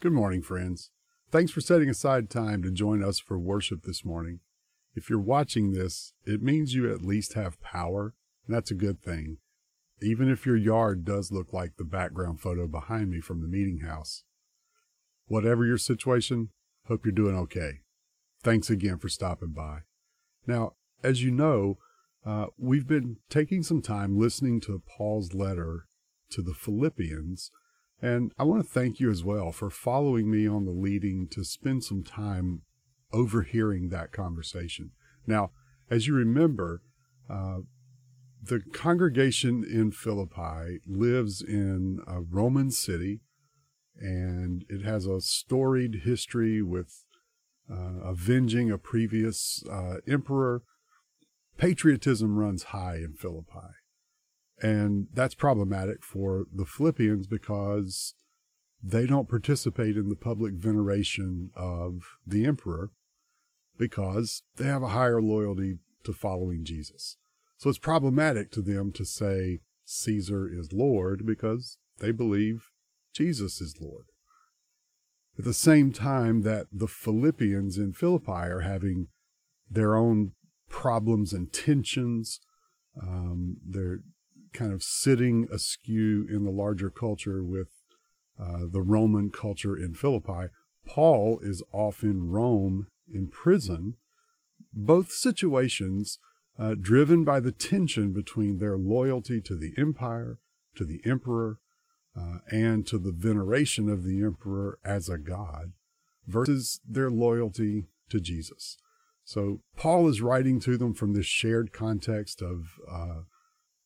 Good morning, friends. Thanks for setting aside time to join us for worship this morning. If you're watching this, it means you at least have power, and that's a good thing, even if your yard does look like the background photo behind me from the meeting house. Whatever your situation, hope you're doing okay. Thanks again for stopping by. Now, as you know, uh, we've been taking some time listening to Paul's letter to the Philippians and I want to thank you as well for following me on the leading to spend some time overhearing that conversation. Now, as you remember, uh, the congregation in Philippi lives in a Roman city, and it has a storied history with uh, avenging a previous uh, emperor. Patriotism runs high in Philippi. And that's problematic for the Philippians because they don't participate in the public veneration of the emperor because they have a higher loyalty to following Jesus. So it's problematic to them to say Caesar is Lord because they believe Jesus is Lord. At the same time that the Philippians in Philippi are having their own problems and tensions, um, they're kind of sitting askew in the larger culture with uh, the Roman culture in Philippi. Paul is off in Rome in prison. Both situations uh, driven by the tension between their loyalty to the empire, to the emperor, uh, and to the veneration of the emperor as a god versus their loyalty to Jesus. So Paul is writing to them from this shared context of uh,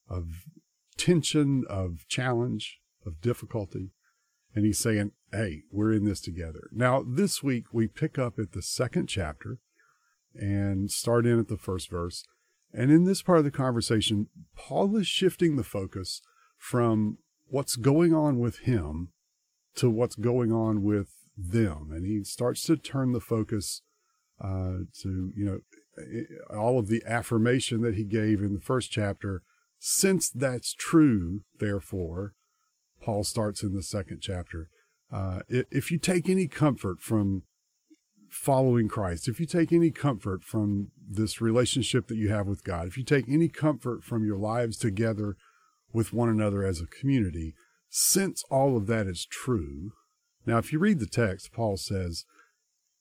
of tension, of challenge, of difficulty. And he's saying, Hey, we're in this together. Now, this week we pick up at the second chapter and start in at the first verse. And in this part of the conversation, Paul is shifting the focus from what's going on with him to what's going on with them. And he starts to turn the focus uh, to, you know, all of the affirmation that he gave in the first chapter since that's true, therefore, Paul starts in the second chapter. Uh, if you take any comfort from following Christ, if you take any comfort from this relationship that you have with God, if you take any comfort from your lives together with one another as a community, since all of that is true, now if you read the text, Paul says,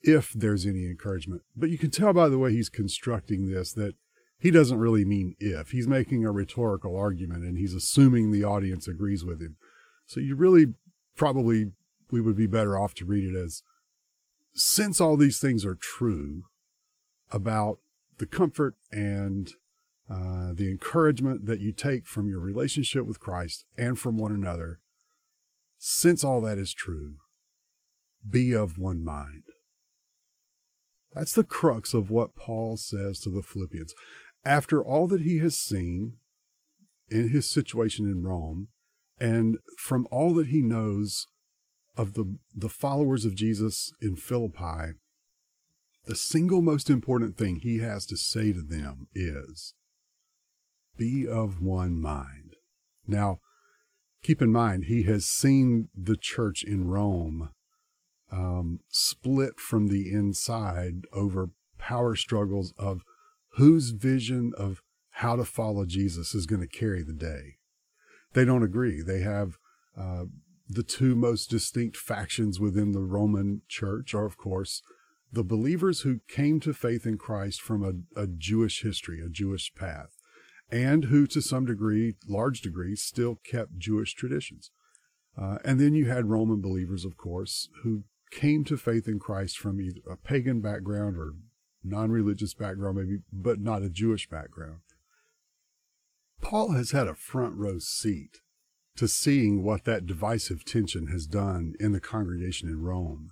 if there's any encouragement, but you can tell by the way he's constructing this that he doesn't really mean if. He's making a rhetorical argument and he's assuming the audience agrees with him. So you really probably, we would be better off to read it as since all these things are true about the comfort and uh, the encouragement that you take from your relationship with Christ and from one another, since all that is true, be of one mind. That's the crux of what Paul says to the Philippians after all that he has seen in his situation in Rome, and from all that he knows of the, the followers of Jesus in Philippi, the single most important thing he has to say to them is be of one mind. Now, keep in mind, he has seen the church in Rome um, split from the inside over power struggles of whose vision of how to follow Jesus is going to carry the day. They don't agree. They have uh, the two most distinct factions within the Roman church are, of course, the believers who came to faith in Christ from a, a Jewish history, a Jewish path, and who, to some degree, large degree, still kept Jewish traditions. Uh, and then you had Roman believers, of course, who came to faith in Christ from either a pagan background or non religious background, maybe, but not a Jewish background. Paul has had a front row seat to seeing what that divisive tension has done in the congregation in Rome.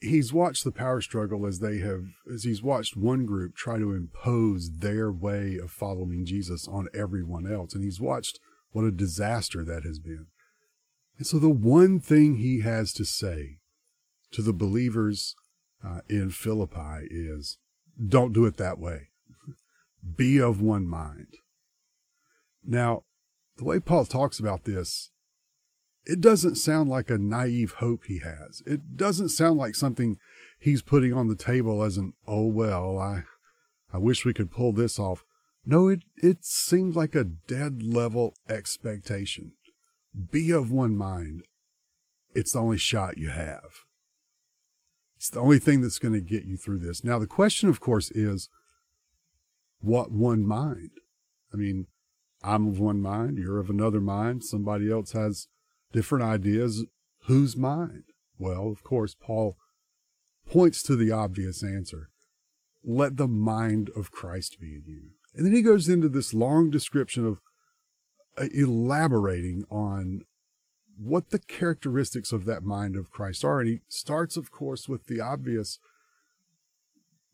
He's watched the power struggle as they have, as he's watched one group try to impose their way of following Jesus on everyone else. And he's watched what a disaster that has been. And so the one thing he has to say to the believers uh, in Philippi is don't do it that way. Be of one mind. Now, the way Paul talks about this, it doesn't sound like a naive hope he has. It doesn't sound like something he's putting on the table as an, oh, well, I, I wish we could pull this off. No, it, it seems like a dead level expectation. Be of one mind. It's the only shot you have. It's the only thing that's going to get you through this. Now, the question, of course, is what one mind? I mean, I'm of one mind, you're of another mind, somebody else has different ideas. Whose mind? Well, of course, Paul points to the obvious answer. Let the mind of Christ be in you. And then he goes into this long description of uh, elaborating on what the characteristics of that mind of Christ are. And he starts, of course, with the obvious.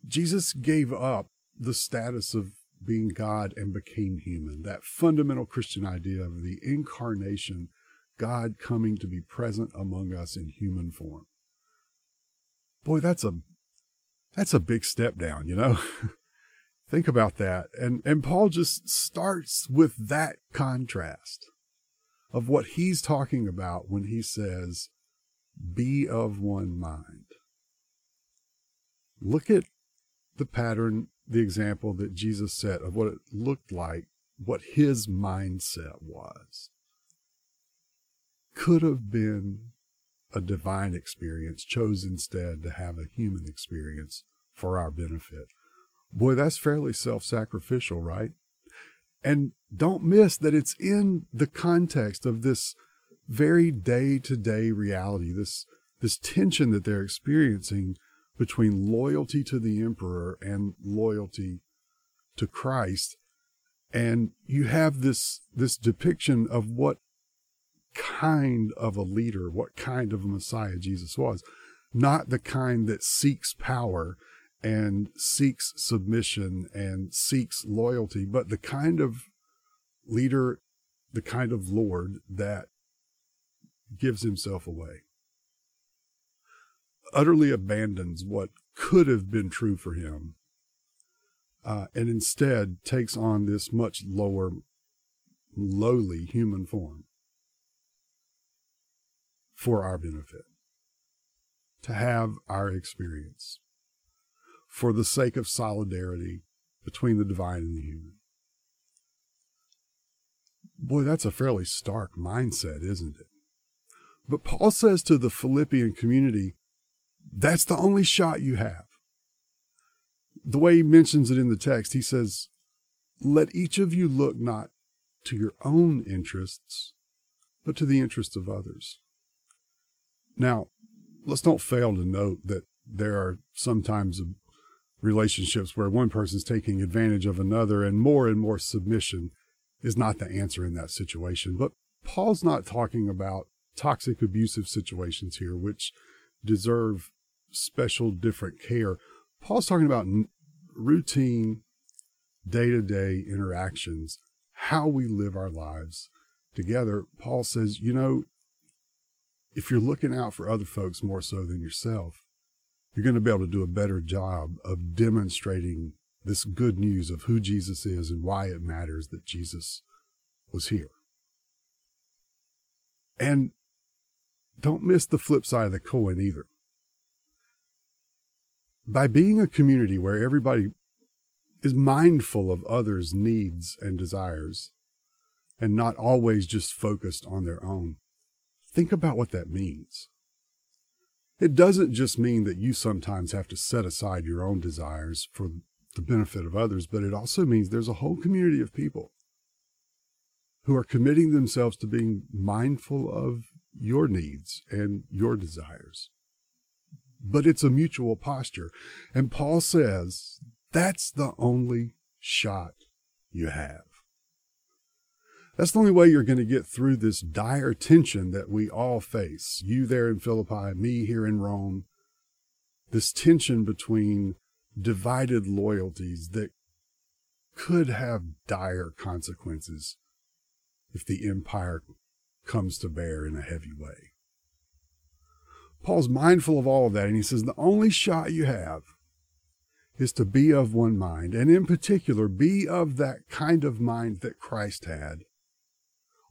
Jesus gave up the status of being God and became human. That fundamental Christian idea of the incarnation, God coming to be present among us in human form. Boy, that's a that's a big step down, you know. Think about that. And and Paul just starts with that contrast of what he's talking about when he says be of one mind. Look at the pattern the example that Jesus set of what it looked like, what his mindset was. Could have been a divine experience, chose instead to have a human experience for our benefit. Boy, that's fairly self sacrificial, right? And don't miss that it's in the context of this very day to day reality, this, this tension that they're experiencing between loyalty to the emperor and loyalty to Christ. And you have this, this depiction of what kind of a leader, what kind of a Messiah Jesus was. Not the kind that seeks power and seeks submission and seeks loyalty, but the kind of leader, the kind of Lord that gives himself away utterly abandons what could have been true for him uh, and instead takes on this much lower, lowly human form for our benefit, to have our experience, for the sake of solidarity between the divine and the human. Boy, that's a fairly stark mindset, isn't it? But Paul says to the Philippian community, that's the only shot you have. The way he mentions it in the text, he says, Let each of you look not to your own interests, but to the interests of others. Now, let's don't fail to note that there are sometimes relationships where one person's taking advantage of another, and more and more submission is not the answer in that situation. But Paul's not talking about toxic, abusive situations here, which deserve special, different care. Paul's talking about routine, day to day interactions, how we live our lives together. Paul says, you know, if you're looking out for other folks more so than yourself, you're going to be able to do a better job of demonstrating this good news of who Jesus is and why it matters that Jesus was here. And don't miss the flip side of the coin either by being a community where everybody is mindful of others' needs and desires and not always just focused on their own, think about what that means. It doesn't just mean that you sometimes have to set aside your own desires for the benefit of others, but it also means there's a whole community of people who are committing themselves to being mindful of your needs and your desires but it's a mutual posture. And Paul says that's the only shot you have. That's the only way you're going to get through this dire tension that we all face. You there in Philippi, me here in Rome. This tension between divided loyalties that could have dire consequences if the empire comes to bear in a heavy way. Paul's mindful of all of that, and he says the only shot you have is to be of one mind, and in particular, be of that kind of mind that Christ had,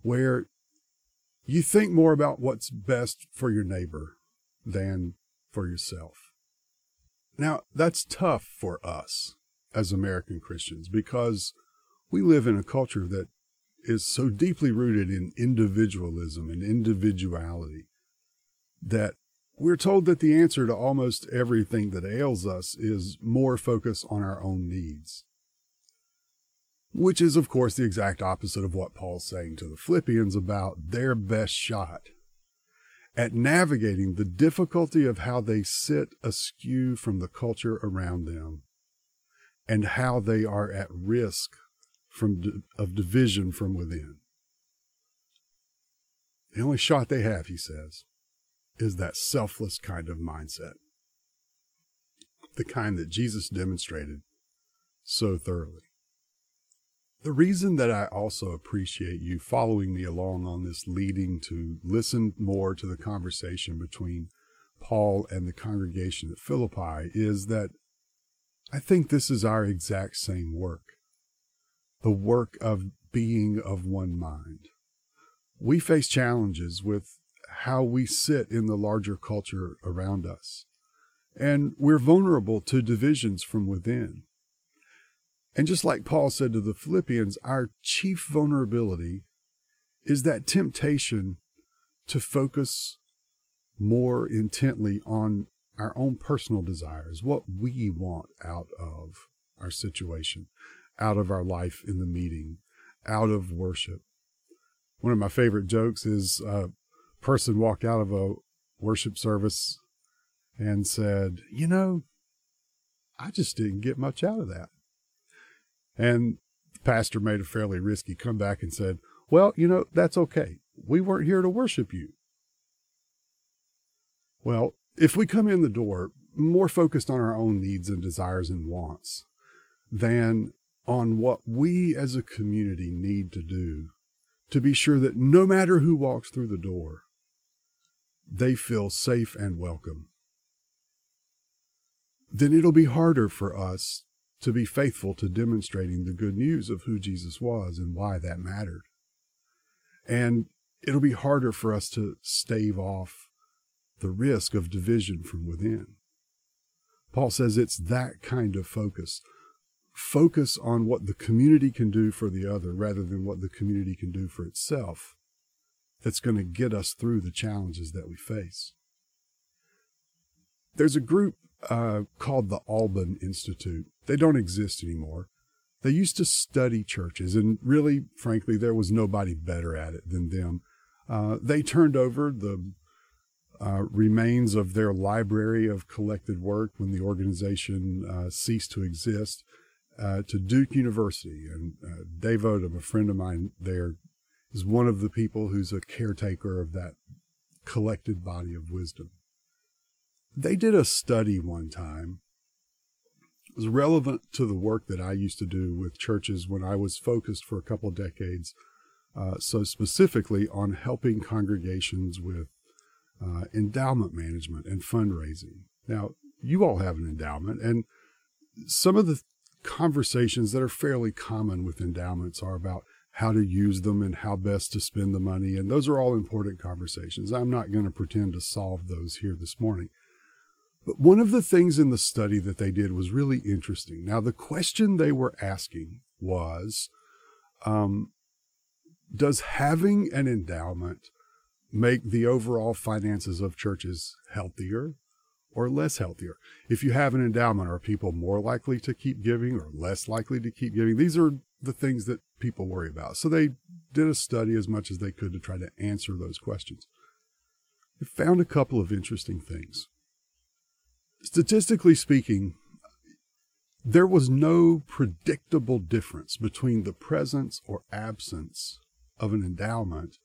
where you think more about what's best for your neighbor than for yourself. Now, that's tough for us as American Christians because we live in a culture that is so deeply rooted in individualism and individuality that we're told that the answer to almost everything that ails us is more focus on our own needs. Which is, of course, the exact opposite of what Paul's saying to the Philippians about their best shot at navigating the difficulty of how they sit askew from the culture around them and how they are at risk from of division from within. The only shot they have, he says, is that selfless kind of mindset. The kind that Jesus demonstrated so thoroughly. The reason that I also appreciate you following me along on this leading to listen more to the conversation between Paul and the congregation at Philippi is that I think this is our exact same work. The work of being of one mind. We face challenges with how we sit in the larger culture around us. And we're vulnerable to divisions from within. And just like Paul said to the Philippians, our chief vulnerability is that temptation to focus more intently on our own personal desires, what we want out of our situation, out of our life in the meeting, out of worship. One of my favorite jokes is uh, a person walked out of a worship service and said, You know, I just didn't get much out of that. And the pastor made a fairly risky comeback and said, Well, you know, that's okay. We weren't here to worship you. Well, if we come in the door more focused on our own needs and desires and wants than on what we as a community need to do to be sure that no matter who walks through the door, they feel safe and welcome, then it'll be harder for us to be faithful to demonstrating the good news of who Jesus was and why that mattered. And it'll be harder for us to stave off the risk of division from within. Paul says it's that kind of focus. Focus on what the community can do for the other rather than what the community can do for itself that's going to get us through the challenges that we face. There's a group uh, called the Alban Institute. They don't exist anymore. They used to study churches, and really, frankly, there was nobody better at it than them. Uh, they turned over the uh, remains of their library of collected work when the organization uh, ceased to exist uh, to Duke University. And uh, Dave Odom, a friend of mine there, is one of the people who's a caretaker of that collected body of wisdom. They did a study one time. Was relevant to the work that I used to do with churches when I was focused for a couple of decades. Uh, so specifically on helping congregations with uh, endowment management and fundraising. Now, you all have an endowment, and some of the conversations that are fairly common with endowments are about how to use them and how best to spend the money. And those are all important conversations. I'm not going to pretend to solve those here this morning. But one of the things in the study that they did was really interesting. Now, the question they were asking was um, Does having an endowment make the overall finances of churches healthier or less healthier? If you have an endowment, are people more likely to keep giving or less likely to keep giving? These are the things that people worry about. So they did a study as much as they could to try to answer those questions. They found a couple of interesting things. Statistically speaking, there was no predictable difference between the presence or absence of an endowment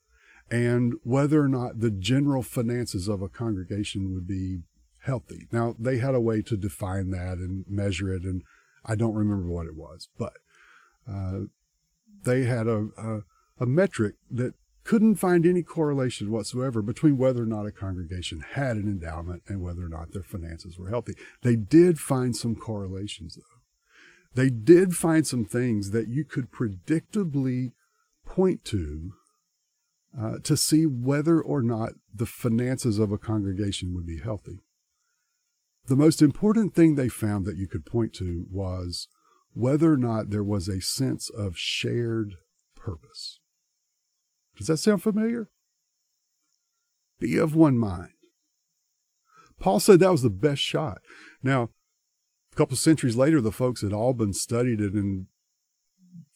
and whether or not the general finances of a congregation would be healthy. Now, they had a way to define that and measure it, and I don't remember what it was, but uh, they had a, a, a metric that couldn't find any correlation whatsoever between whether or not a congregation had an endowment and whether or not their finances were healthy. They did find some correlations, though. They did find some things that you could predictably point to uh, to see whether or not the finances of a congregation would be healthy. The most important thing they found that you could point to was whether or not there was a sense of shared purpose. Does that sound familiar? Be of one mind. Paul said that was the best shot. Now, a couple centuries later, the folks at Alban studied it and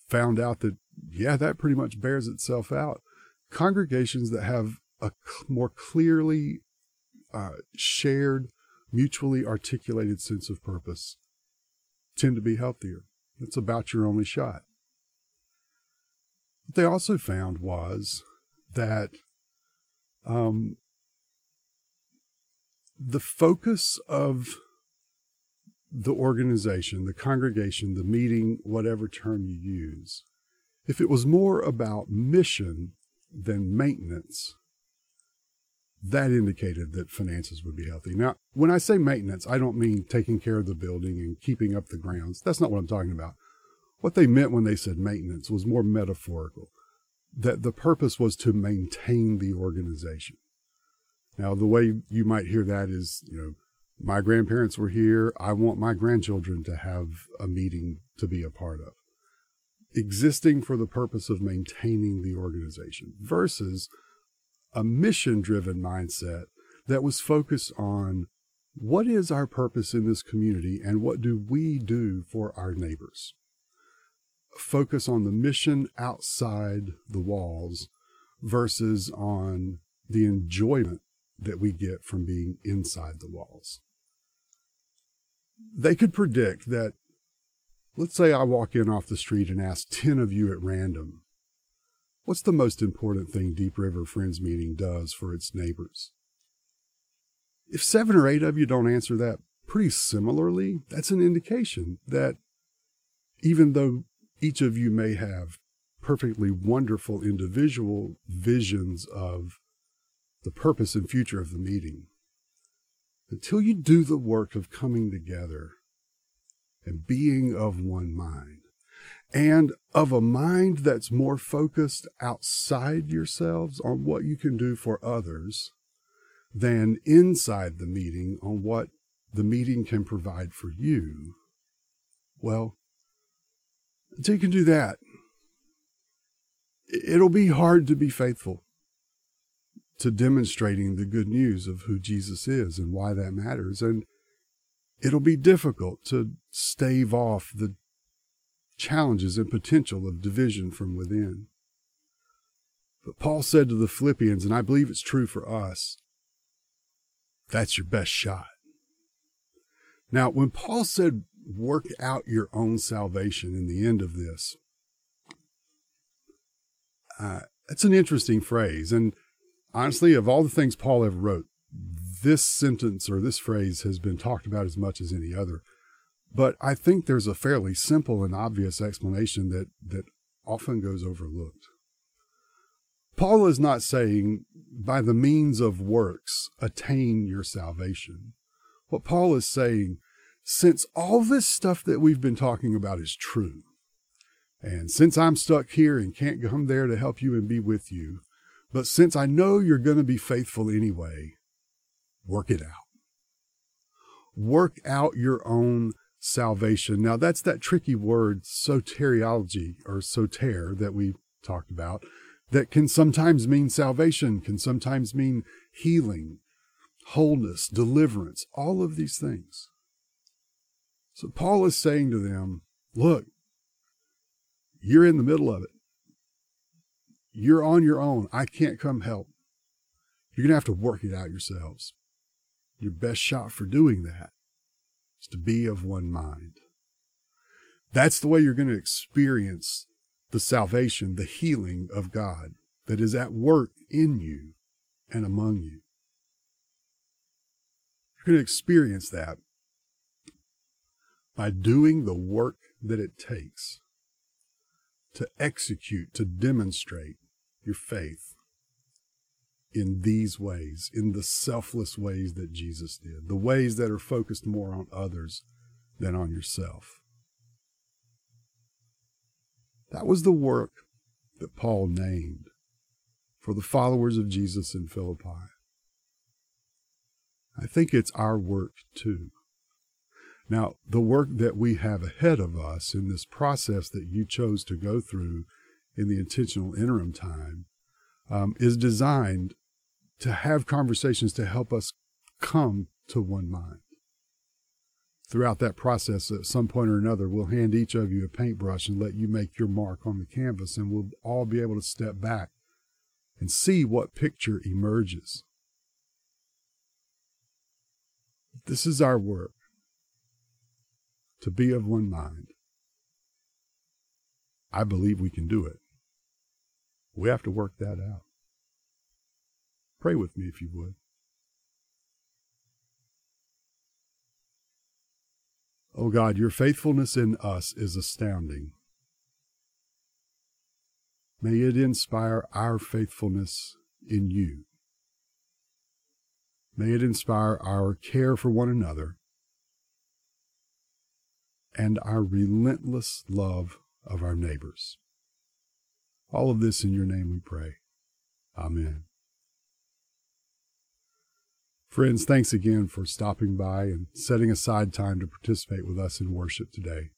found out that, yeah, that pretty much bears itself out. Congregations that have a more clearly uh, shared, mutually articulated sense of purpose tend to be healthier. It's about your only shot. What they also found was that um, the focus of the organization, the congregation, the meeting, whatever term you use, if it was more about mission than maintenance, that indicated that finances would be healthy. Now, when I say maintenance, I don't mean taking care of the building and keeping up the grounds. That's not what I'm talking about. What they meant when they said maintenance was more metaphorical, that the purpose was to maintain the organization. Now, the way you might hear that is, you know, my grandparents were here. I want my grandchildren to have a meeting to be a part of. Existing for the purpose of maintaining the organization versus a mission driven mindset that was focused on what is our purpose in this community and what do we do for our neighbors? Focus on the mission outside the walls versus on the enjoyment that we get from being inside the walls. They could predict that, let's say I walk in off the street and ask 10 of you at random, what's the most important thing Deep River Friends Meeting does for its neighbors? If seven or eight of you don't answer that pretty similarly, that's an indication that even though each of you may have perfectly wonderful individual visions of the purpose and future of the meeting, until you do the work of coming together and being of one mind, and of a mind that's more focused outside yourselves on what you can do for others than inside the meeting on what the meeting can provide for you, well, until you can do that, it'll be hard to be faithful to demonstrating the good news of who Jesus is and why that matters. And it'll be difficult to stave off the challenges and potential of division from within. But Paul said to the Philippians, and I believe it's true for us, that's your best shot. Now, when Paul said, work out your own salvation in the end of this, uh, that's an interesting phrase. And honestly, of all the things Paul ever wrote, this sentence or this phrase has been talked about as much as any other. But I think there's a fairly simple and obvious explanation that, that often goes overlooked. Paul is not saying, by the means of works, attain your salvation. What Paul is saying, since all this stuff that we've been talking about is true, and since I'm stuck here and can't come there to help you and be with you, but since I know you're going to be faithful anyway, work it out. Work out your own salvation. Now, that's that tricky word, soteriology or soter, that we talked about, that can sometimes mean salvation, can sometimes mean healing, wholeness, deliverance, all of these things. So, Paul is saying to them, look, you're in the middle of it. You're on your own. I can't come help. You're going to have to work it out yourselves. Your best shot for doing that is to be of one mind. That's the way you're going to experience the salvation, the healing of God that is at work in you and among you. You're going to experience that by doing the work that it takes to execute, to demonstrate your faith in these ways, in the selfless ways that Jesus did, the ways that are focused more on others than on yourself. That was the work that Paul named for the followers of Jesus in Philippi. I think it's our work too. Now, the work that we have ahead of us in this process that you chose to go through in the intentional interim time um, is designed to have conversations to help us come to one mind. Throughout that process, at some point or another, we'll hand each of you a paintbrush and let you make your mark on the canvas, and we'll all be able to step back and see what picture emerges. This is our work to be of one mind. I believe we can do it. We have to work that out. Pray with me if you would. Oh God, your faithfulness in us is astounding. May it inspire our faithfulness in you. May it inspire our care for one another and our relentless love of our neighbors. All of this in your name we pray. Amen. Friends, thanks again for stopping by and setting aside time to participate with us in worship today.